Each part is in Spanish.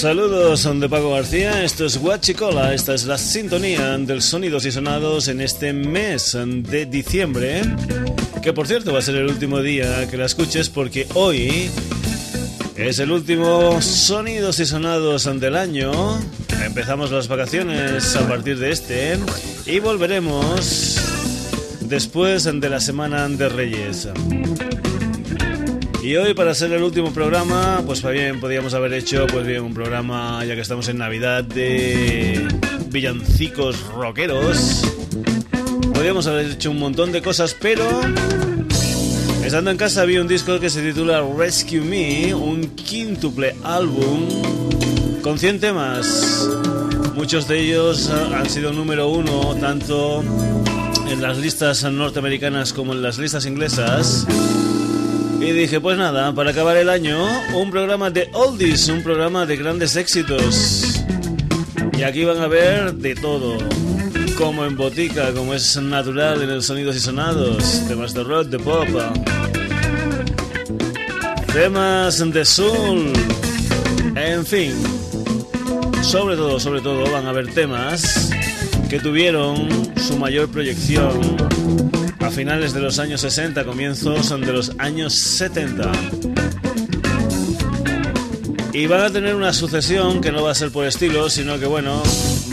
Saludos, son de Paco García, esto es Guachicola, esta es la sintonía del Sonidos y Sonados en este mes de diciembre, que por cierto va a ser el último día que la escuches porque hoy es el último Sonidos y Sonados del año, empezamos las vacaciones a partir de este y volveremos después de la Semana de Reyes. Y hoy para ser el último programa, pues bien, podríamos haber hecho pues bien un programa ya que estamos en Navidad de villancicos rockeros. Podríamos haber hecho un montón de cosas, pero estando en casa vi un disco que se titula Rescue Me, un quíntuple álbum con 100 temas. Muchos de ellos han sido número uno tanto en las listas norteamericanas como en las listas inglesas. Y dije, pues nada, para acabar el año, un programa de oldies, un programa de grandes éxitos. Y aquí van a ver de todo. Como en botica, como es natural en el Sonidos y Sonados. Temas de rock, de pop. Temas de soul. En fin. Sobre todo, sobre todo, van a ver temas que tuvieron su mayor proyección finales de los años 60, comienzos de los años 70. Y van a tener una sucesión que no va a ser por estilo, sino que bueno,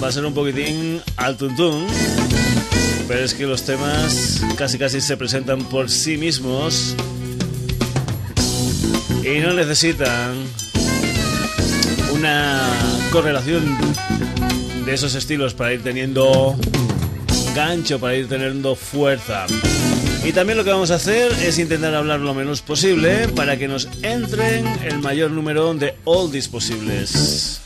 va a ser un poquitín al tuntún. Pero es que los temas casi casi se presentan por sí mismos y no necesitan una correlación de esos estilos para ir teniendo gancho, para ir teniendo fuerza. Y también lo que vamos a hacer es intentar hablar lo menos posible para que nos entren el mayor número de oldies posibles.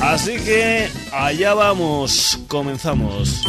Así que allá vamos, comenzamos.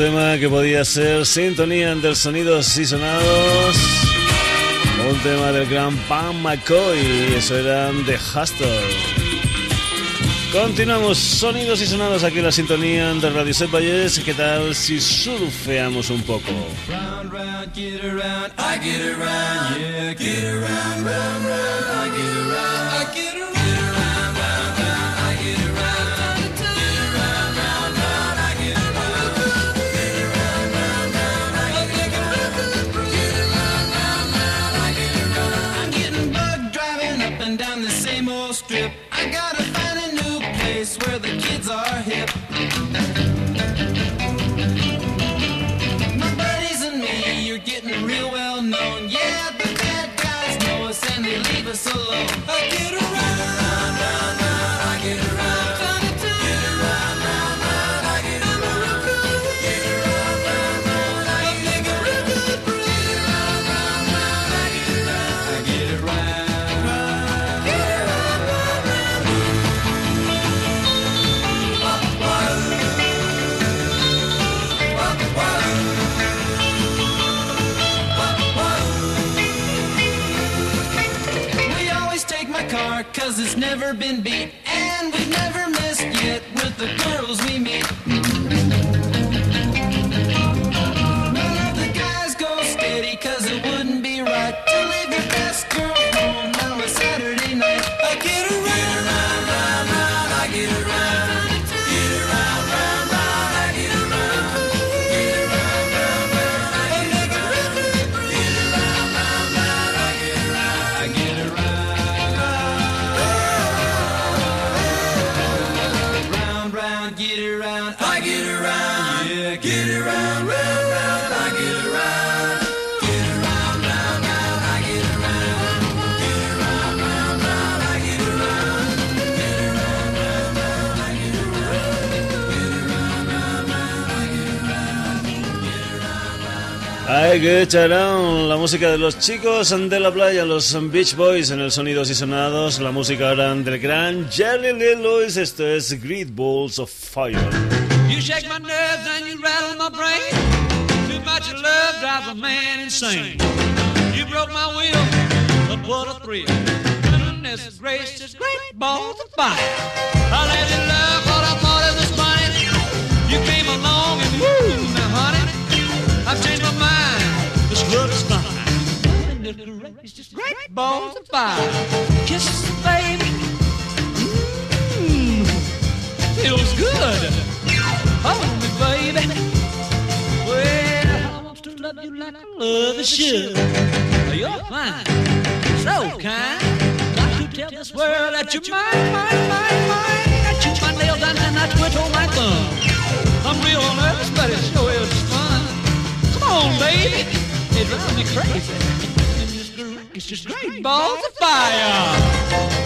Tema que podía ser sintonía del sonidos y sonados. Un tema del gran Pam McCoy. Eso eran The Hustle. Continuamos, sonidos y sonados aquí en la sintonía de Radio Set Valles. ¿Qué tal si surfeamos un poco? Round, round, get around, I get around, yeah, get around, round, round, I get around, I get never been beat, que echarán la música de los chicos de la playa, los Beach Boys en el Sonidos y Sonados, la música ahora del gran Jerry Lee Lewis, esto es Great Balls of Fire. You shake my nerves and you rattle my brain. Too much love drives a man insane. You broke my will, but what of fine. It's just great balls of fire. Kisses, baby. Mmm, feels good. Hold me, baby. Well, I want to love you like I love a should. You're fine, so kind. Got to tell this world that you're mine, mine, mine, mine. I chew my nails and then I twiddle my thumb. I'm real nervous, but it sure is fun. Come on, baby. It drives me crazy. It's just great balls of fire.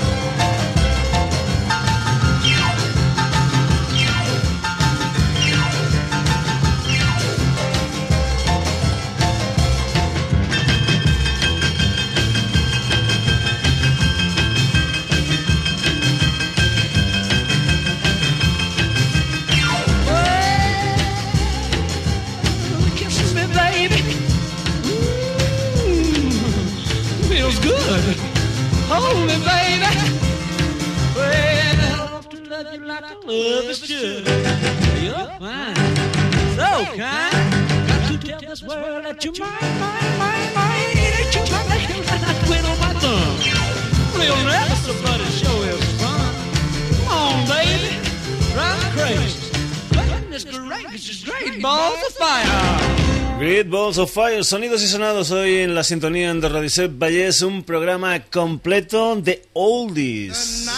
Hold me, baby. Well, I to love you like I love is should. You're fine, so kind. Got to tell this world that you're mine, mine, mine, mine. Ain't you and I twiddle my thumb. Real never somebody show is fun. Come on, baby, drive crazy. Goodness gracious, great balls of fire. Great Balls of Fire, sonidos y sonados hoy en la sintonía de Radicet Vallés, un programa completo de oldies.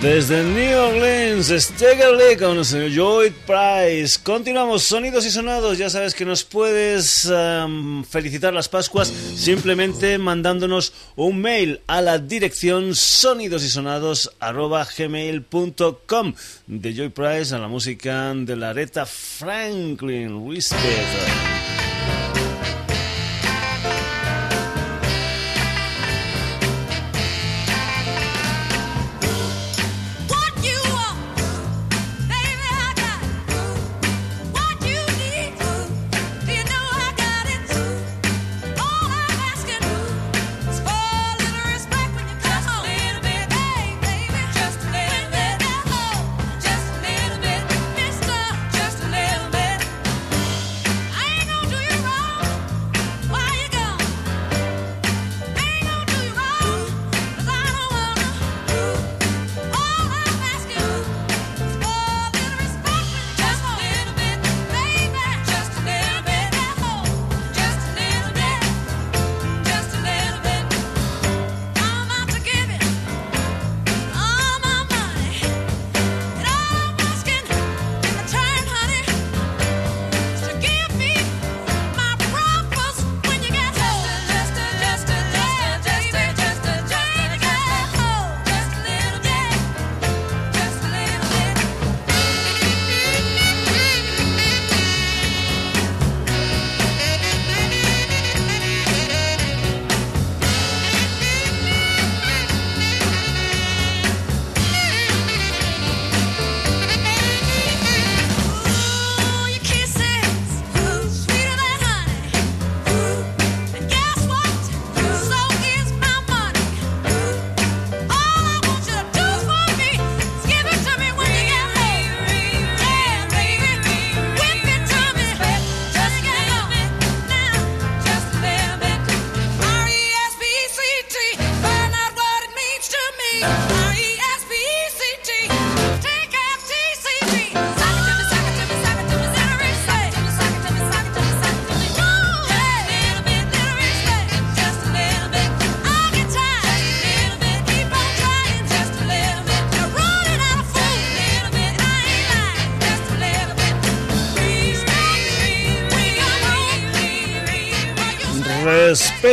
Desde New Orleans, Stegerly con el señor Lloyd Price. Continuamos, sonidos y sonados. Ya sabes que nos puedes felicitar las Pascuas simplemente mandándonos un mail a la dirección sonidosysonados.gmail.com de Joy Price a la música de la Aretha Franklin. Respect.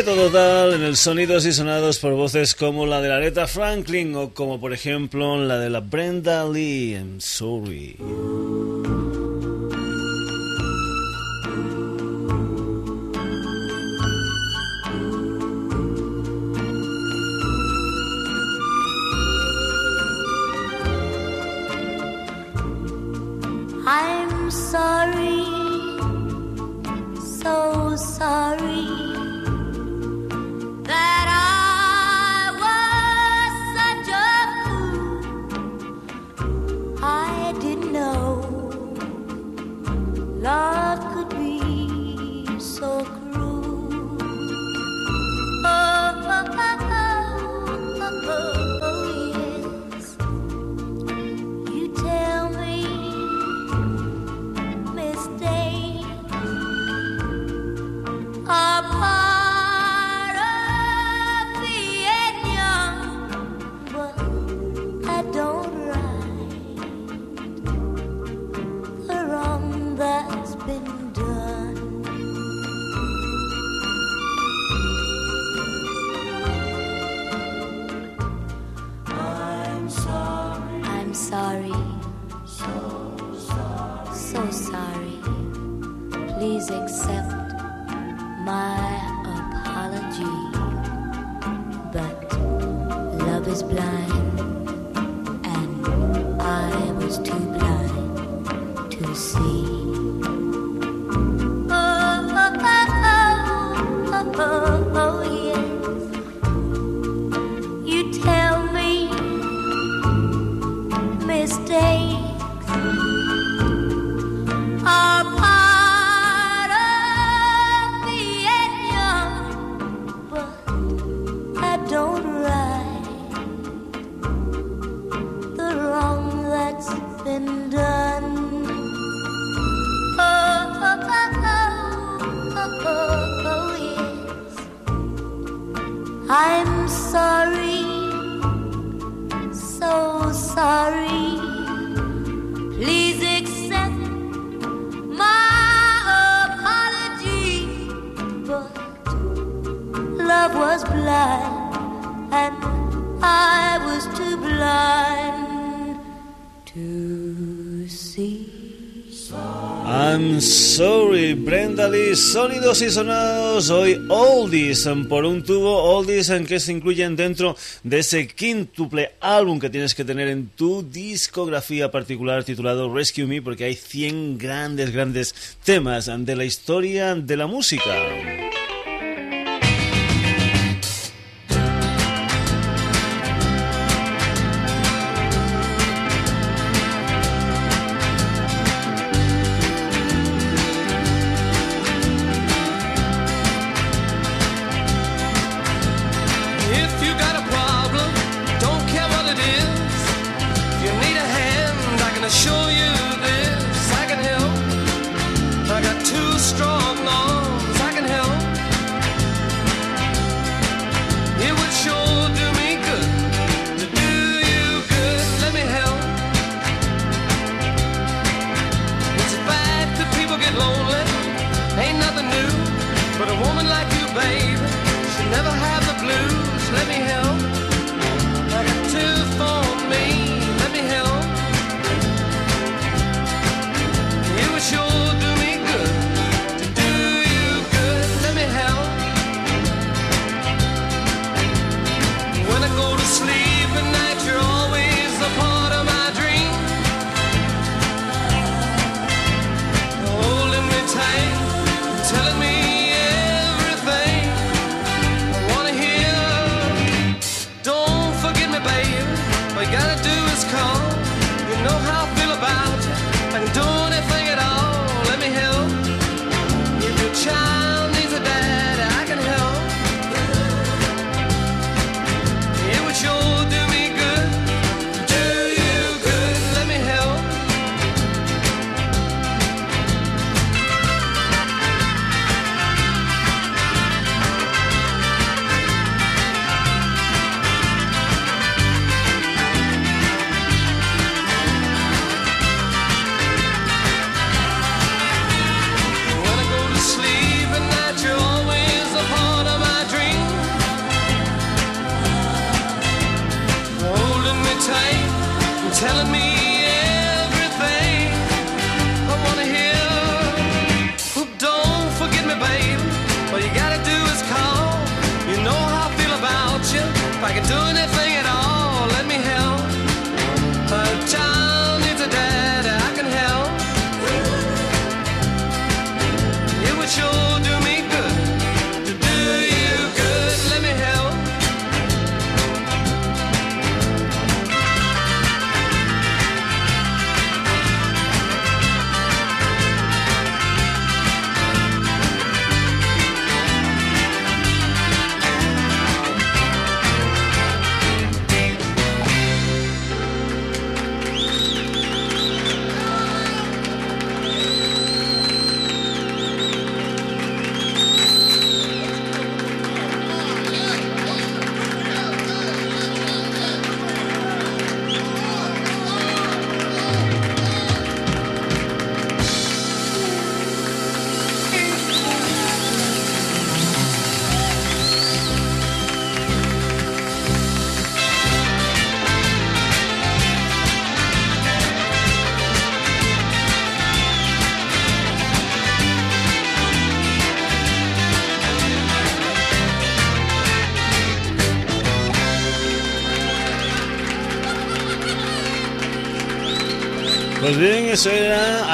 respeto total en el sonidos y sonados por voces como la de la Aretha Franklin o como por ejemplo la de la Brenda Lee I'm Sorry. Sonidos y sonados hoy oldies por un tubo oldies en que se incluyen dentro de ese quíntuple álbum que tienes que tener en tu discografía particular titulado Rescue Me porque hay 100 grandes, grandes temas de la historia de la música.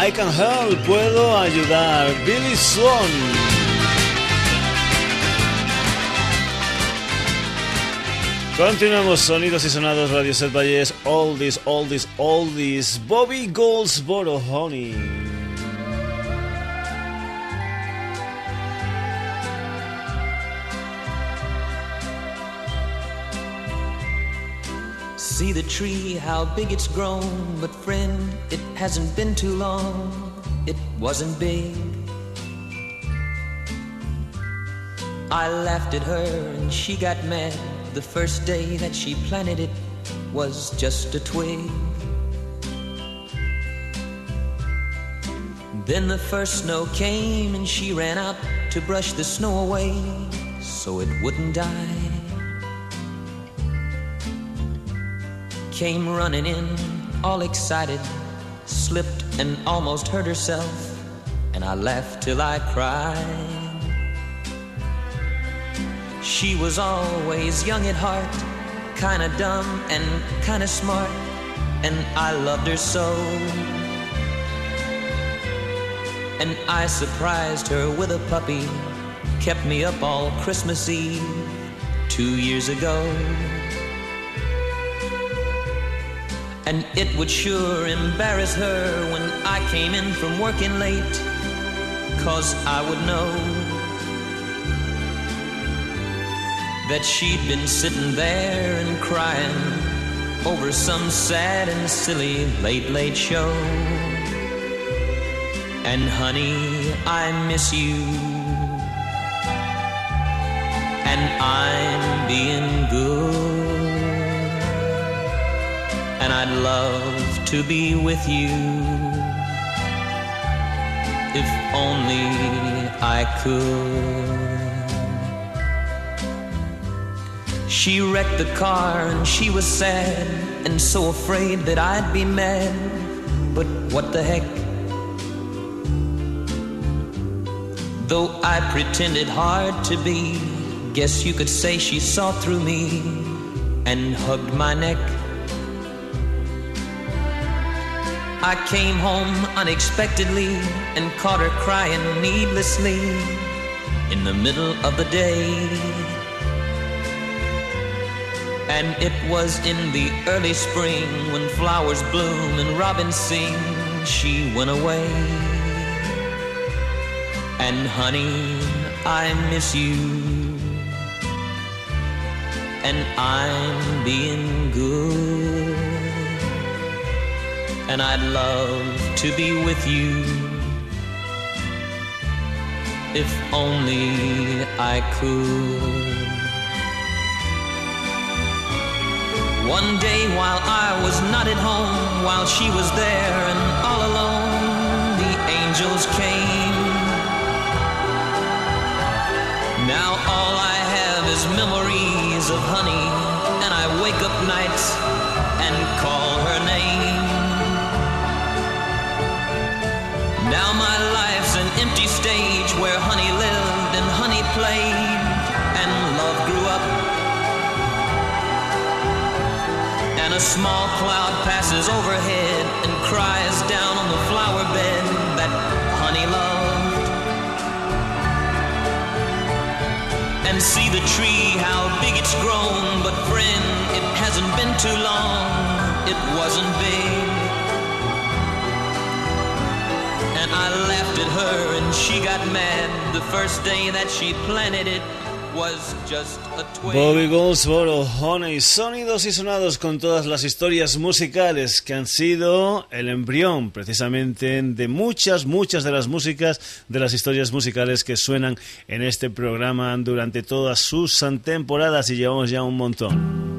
I Can Help, puedo ayudar. Billy Swan. Continuamos, sonidos y sonados, Radio Set Valles, Oldies, Oldies, Oldies, Bobby Goldsboro, Honey. See the tree, how big it's grown. But friend, it hasn't been too long. It wasn't big. I laughed at her and she got mad the first day that she planted it was just a twig. Then the first snow came and she ran out to brush the snow away so it wouldn't die. Came running in, all excited, slipped and almost hurt herself, and I laughed till I cried. She was always young at heart, kinda dumb and kinda smart, and I loved her so. And I surprised her with a puppy, kept me up all Christmas Eve two years ago. And it would sure embarrass her when I came in from working late, cause I would know that she'd been sitting there and crying over some sad and silly late, late show. And honey, I miss you. And I'm being good. I'd love to be with you. If only I could. She wrecked the car and she was sad and so afraid that I'd be mad. But what the heck? Though I pretended hard to be, guess you could say she saw through me and hugged my neck. I came home unexpectedly and caught her crying needlessly in the middle of the day. And it was in the early spring when flowers bloom and robins sing, she went away. And honey, I miss you. And I'm being good. And I'd love to be with you. If only I could. One day while I was not at home, while she was there and all alone, the angels came. Now all I have is memories of honey, and I wake up nights stage where honey lived and honey played, and love grew up. And a small cloud passes overhead and cries down on the flower bed that honey loved. And see the tree, how big it's grown. But friend, it hasn't been too long, it wasn't big. I laughed at her. The first day that she planted was just a. Bobby Goldsboro, Honey, sonidos y sonados con todas las historias musicales que han sido el embrión precisamente de muchas, muchas de las músicas, de las historias musicales que suenan en este programa durante todas sus temporadas y llevamos ya un montón.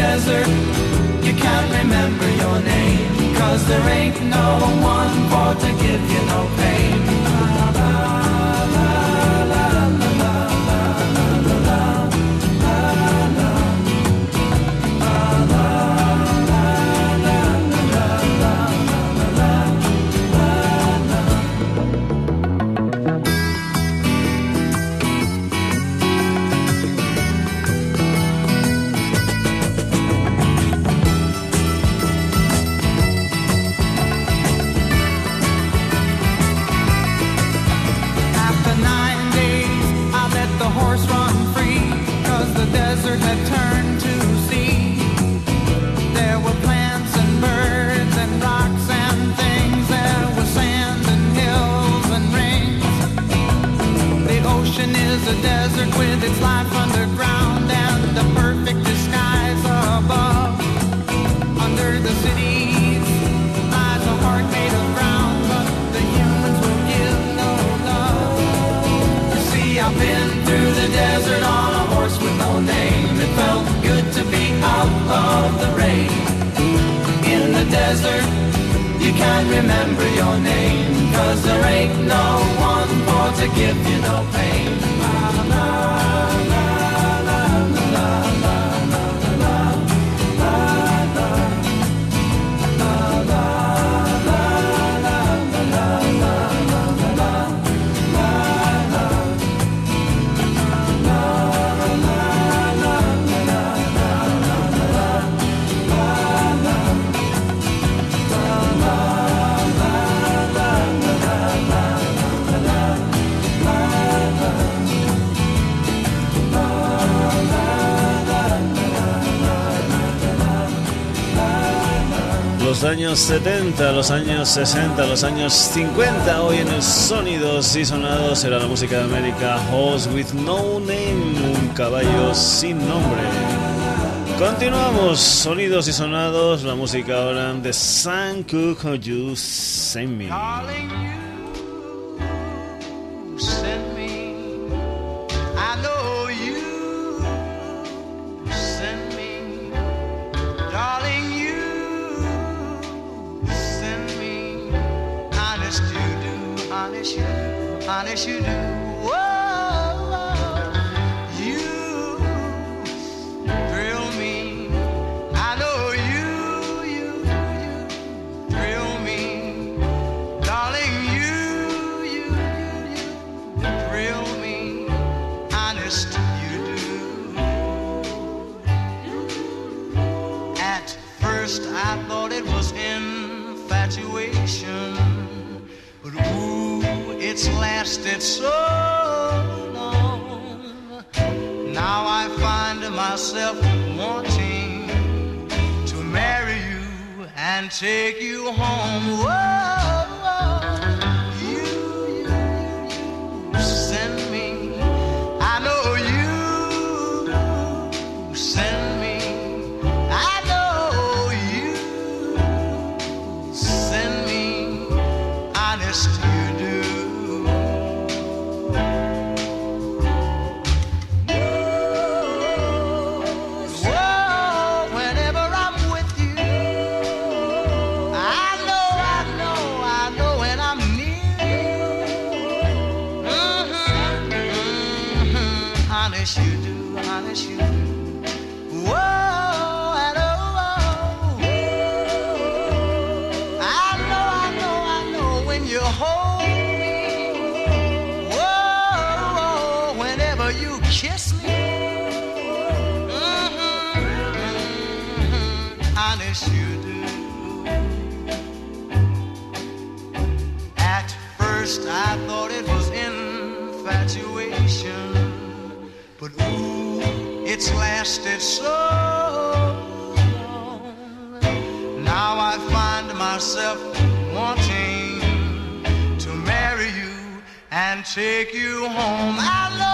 desert. You can't remember your name Cause there ain't no one for to give you no pain. los años 70, los años 60, los años 50. Hoy en el Sonidos y Sonados era la música de América, Horse with No Name, un caballo sin nombre. Continuamos, Sonidos y Sonados, la música ahora de San Cook, You Send Me. punish you do. existed so long. Now I find myself wanting to marry you and take you home. Whoa. honest you do, honest you do. lasted so long. Now I find myself wanting to marry you and take you home. I love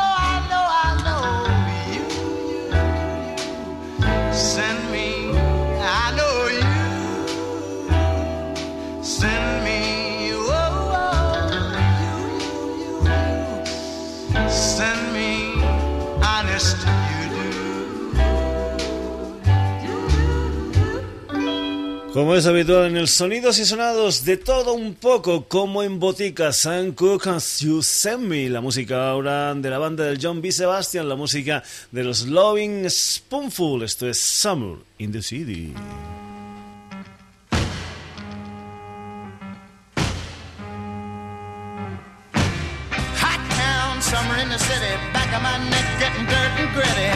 Como es habitual en el Sonidos y Sonados, de todo un poco, como en Botica San Cook as You Send Me, la música ahora de la banda del John B. Sebastian, la música de los Loving Spoonful, esto es Summer in the City. Hot town, summer in the city, back of my neck getting dirt and gritty.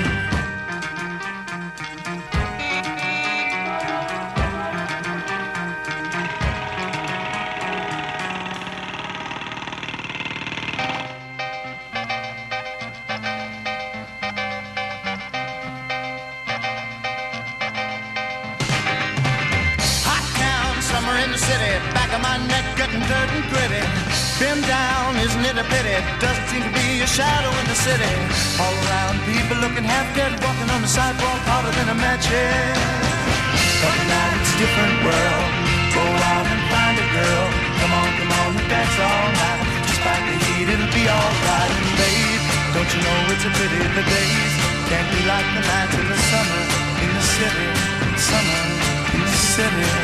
City.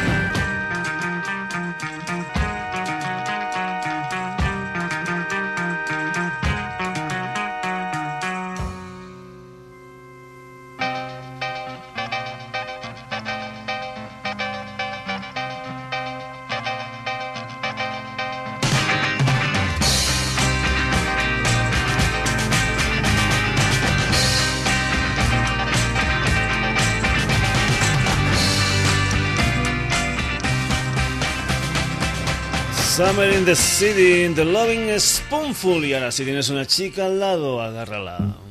Summer in the City, in the Loving Spoonful. Y ahora, si tienes una chica al lado, agárrala.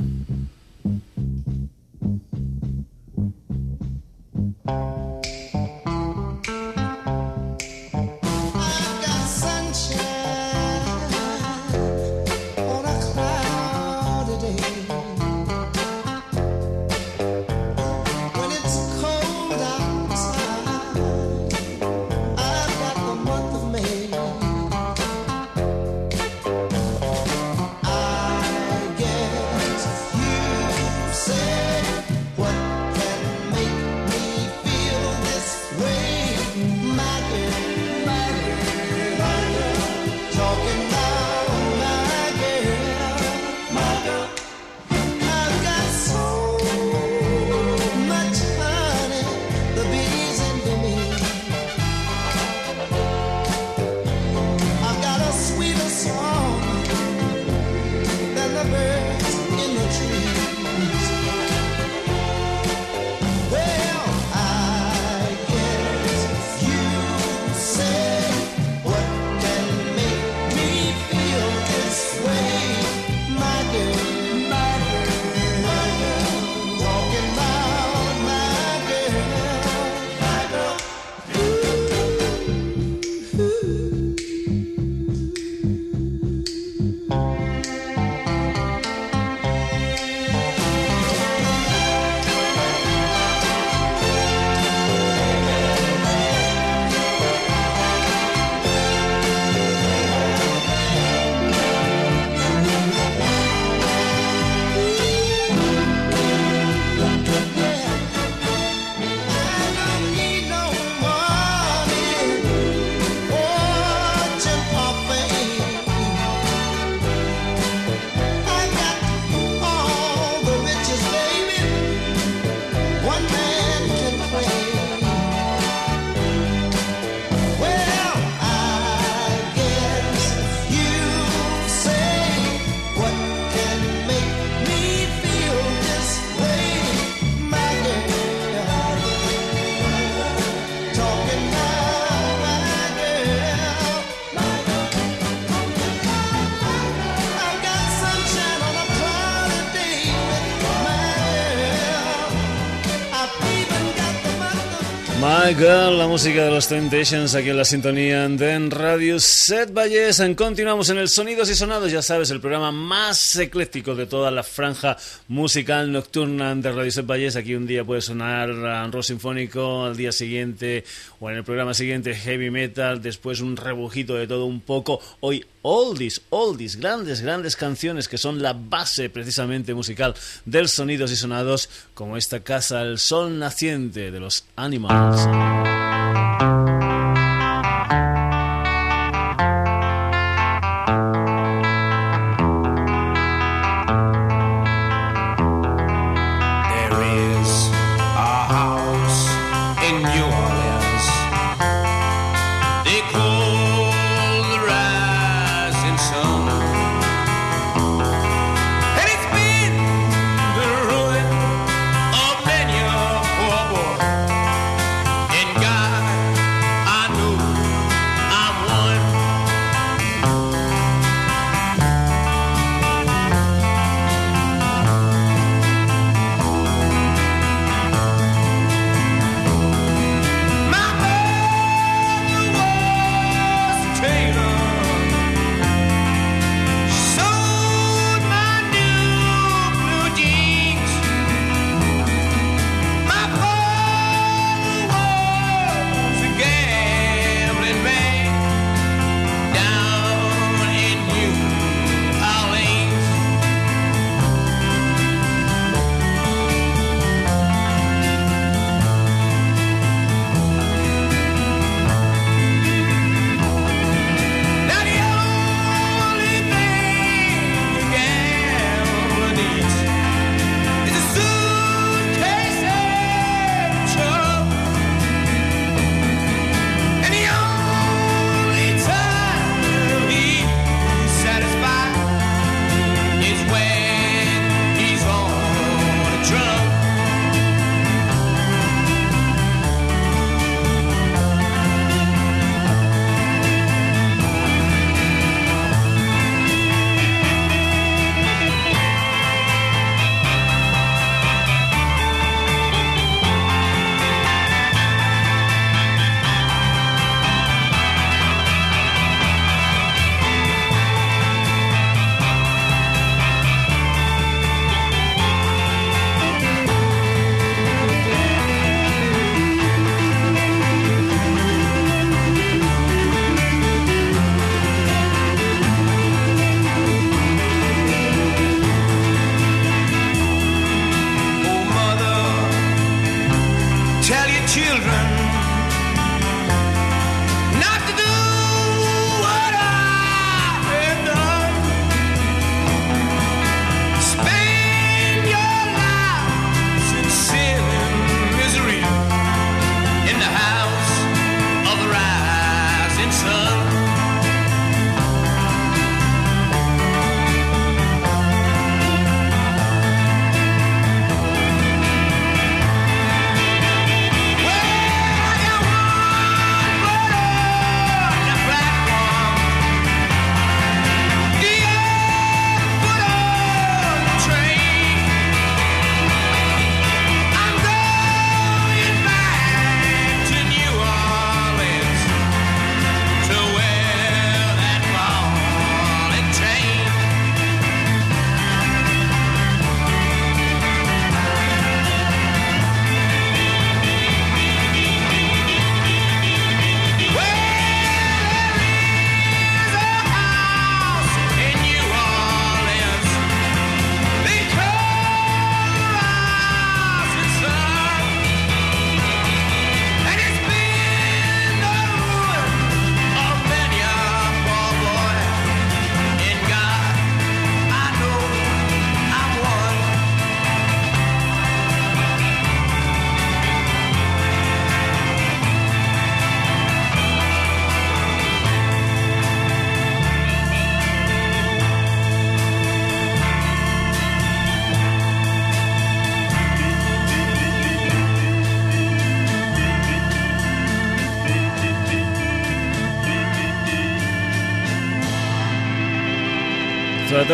Música de los Temptations aquí en la sintonía de Radio Set Valles. Continuamos en el Sonidos y Sonados, ya sabes, el programa más ecléctico de toda la franja musical nocturna de Radio Set Valles. Aquí un día puede sonar rock sinfónico, al día siguiente o en el programa siguiente heavy metal, después un rebujito de todo un poco. Hoy oldies, oldies, grandes, grandes canciones que son la base precisamente musical del Sonidos y Sonados, como esta casa, el sol naciente de los Animals.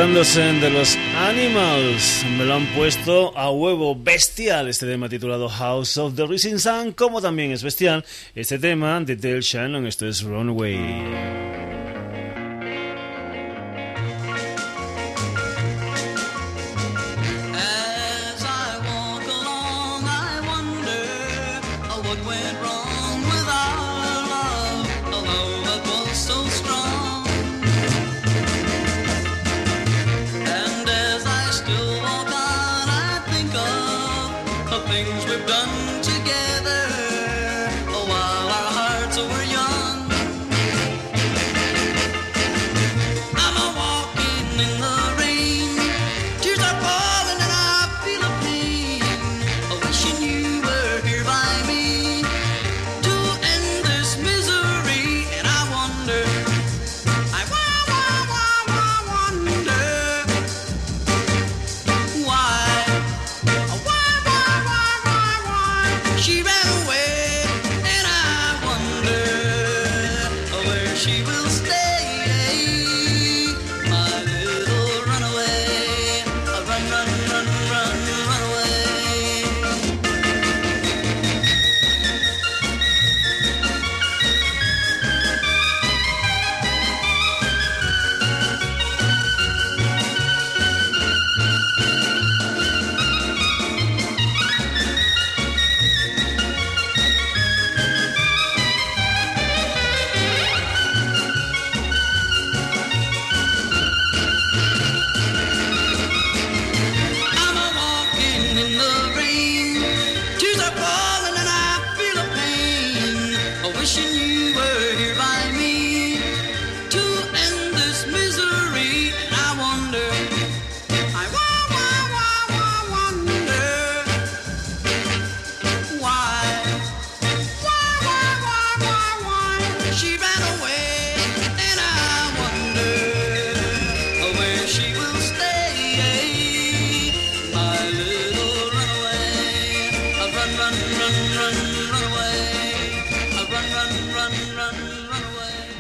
de los Animals, me lo han puesto a huevo bestial este tema titulado House of the Rising Sun, como también es bestial este tema de Del Shannon, esto es Runway.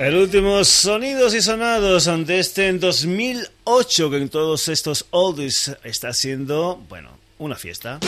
El último sonidos y sonados ante este en 2008 que en todos estos oldies está siendo, bueno, una fiesta.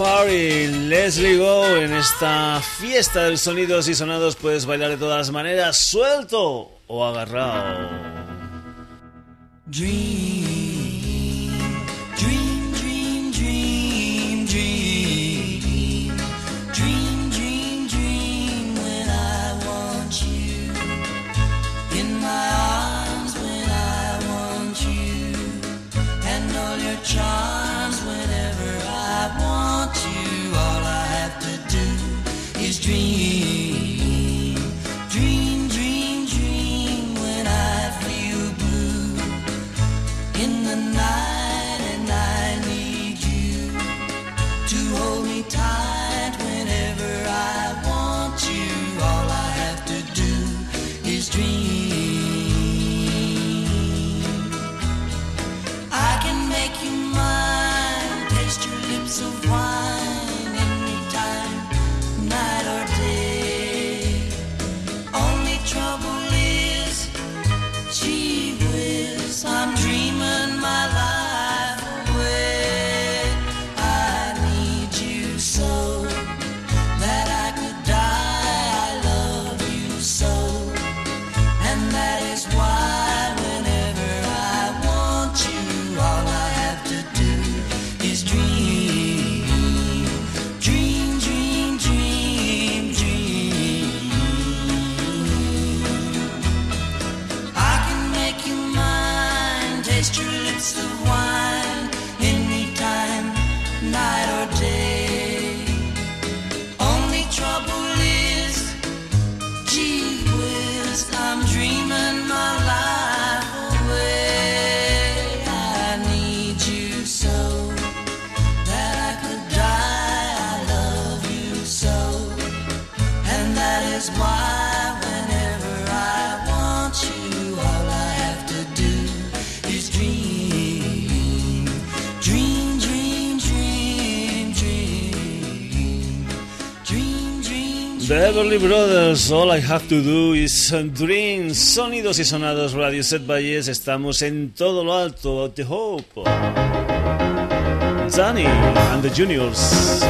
Party, Leslie Go en esta fiesta de sonidos y sonados puedes bailar de todas maneras, suelto o agarrado. Dream. Only Brothers, All I Have to Do is Dream, Sonidos y Sonados, Radio Set Valles, estamos en todo lo alto, The Hope, Danny and the Juniors.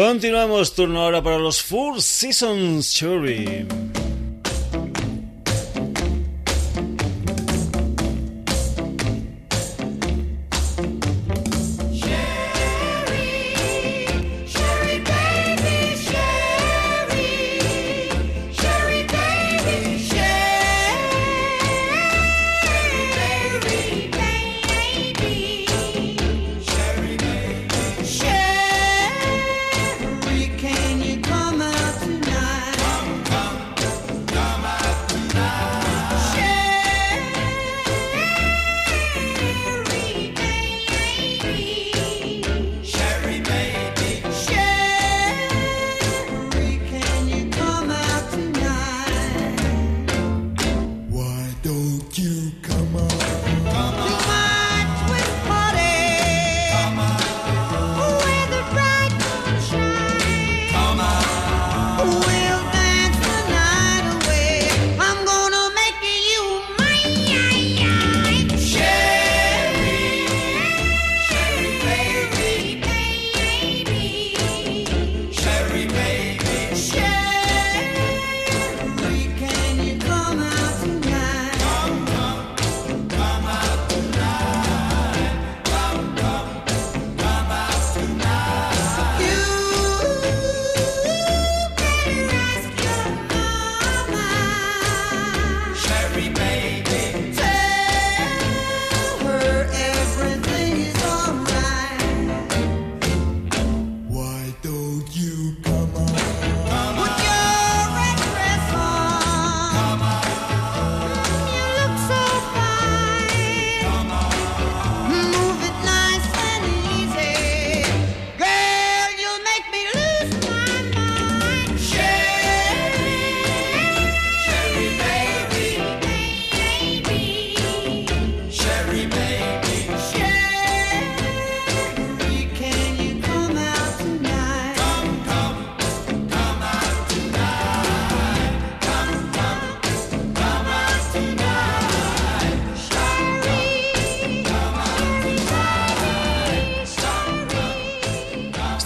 Continuamos turno ahora para los Four Seasons Cherry.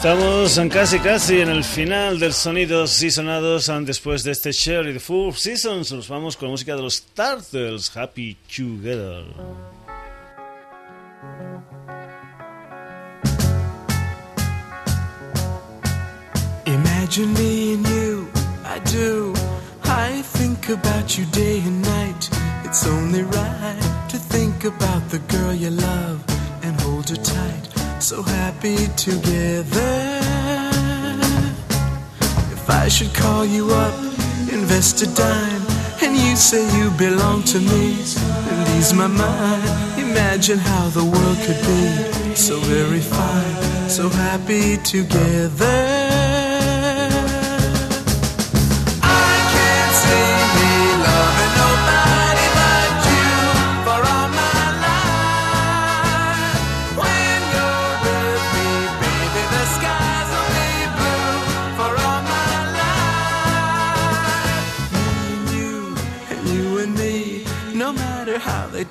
Estamos casi casi en el final del Sonidos y Sonados and después de este Cherry the Four Seasons nos vamos con la música de los Turtles Happy Together. Imagine me and you, I do. I think about you day and night. It's only right to think about the girl you love and hold her tight. So happy together. If I should call you up, invest a dime, and you say you belong to me, and ease my mind. Imagine how the world could be so very fine, so happy together.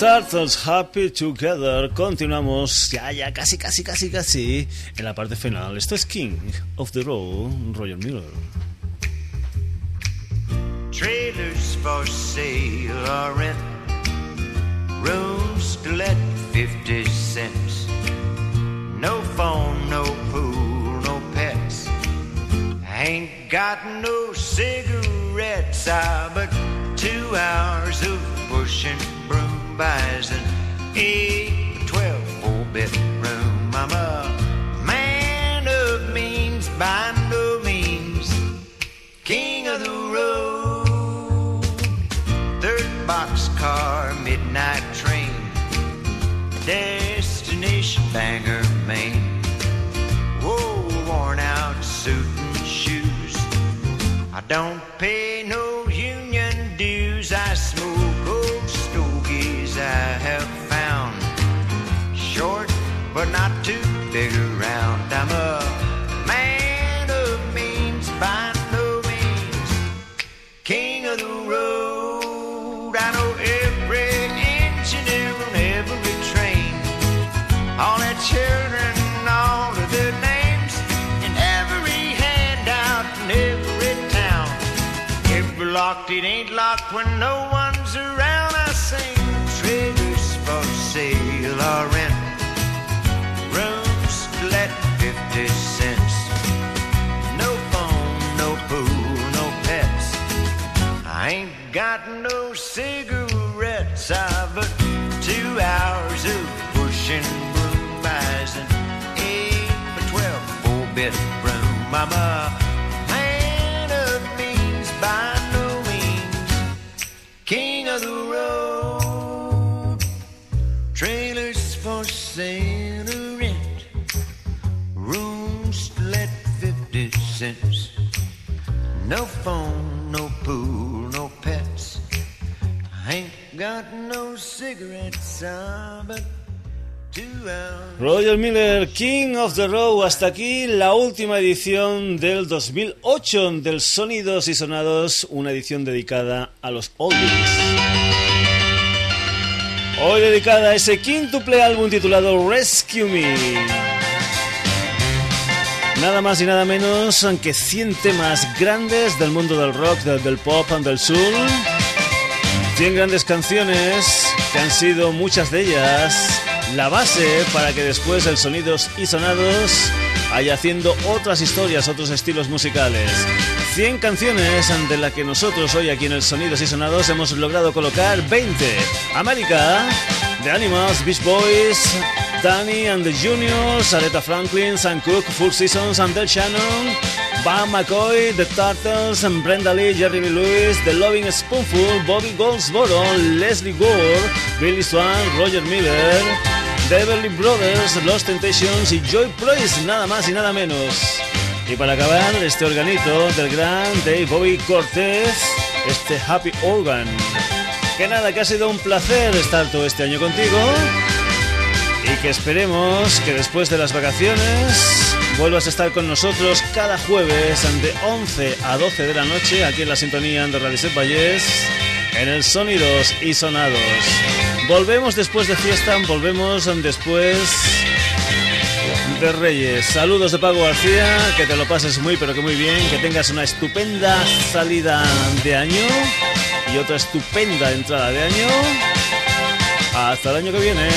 Turtles Happy Together. Continuamos ya, ya, casi, casi, casi, casi en la parte final. Esto es King of the Road, Roger Miller. Trailers for sale or rent. Rooms to let 50 cents. No phone, no pool, no pets. I ain't got no cigarettes. I but two hours of pushing broom buys an eight, twelve, four bedroom. I'm a man of means by no means king of the road. Third boxcar, midnight train, destination Bangor, Maine. Whoa, worn out suit and shoes. I don't pay not too big around. I'm a man of means by no means king of the road. I know every engineer on every train, all their children, all of their names, and every handout in every town. Every locked, it ain't locked when no Mama, man of means by no means, king of the road. Trailers for sale or rent, rooms to let 50 cents. No phone, no pool, no pets. I ain't got no cigarettes, ah, but Roger Miller, King of the Row, hasta aquí la última edición del 2008 del Sonidos y Sonados, una edición dedicada a los oldies. Hoy dedicada a ese quíntuple álbum titulado Rescue Me. Nada más y nada menos que 100 temas grandes del mundo del rock, del, del pop y del soul. 100 grandes canciones que han sido muchas de ellas la base para que después el Sonidos y Sonados vaya haciendo otras historias, otros estilos musicales. 100 canciones de las que nosotros hoy aquí en el Sonidos y Sonados hemos logrado colocar 20. América, The Animals, Beach Boys, Danny and the Juniors, Aretha Franklin, Sam Cooke, Full Seasons, and Del Shannon, Bam McCoy, The Turtles, and Brenda Lee, Jerry Lee Lewis, The Loving Spoonful, Bobby Goldsboro, Leslie Gore, Billy Swan, Roger Miller, The Everly Brothers, Los Temptations y Joy Price, nada más y nada menos. Y para acabar, este organito del gran Dave Bobby Cortez, este Happy Organ. Que nada, que ha sido un placer estar todo este año contigo y que esperemos que después de las vacaciones vuelvas a estar con nosotros cada jueves de 11 a 12 de la noche aquí en la sintonía de Radio Vallés en el Sonidos y Sonados. Volvemos después de fiesta, volvemos después de Reyes. Saludos de Pago García, que te lo pases muy pero que muy bien, que tengas una estupenda salida de año y otra estupenda entrada de año. Hasta el año que viene.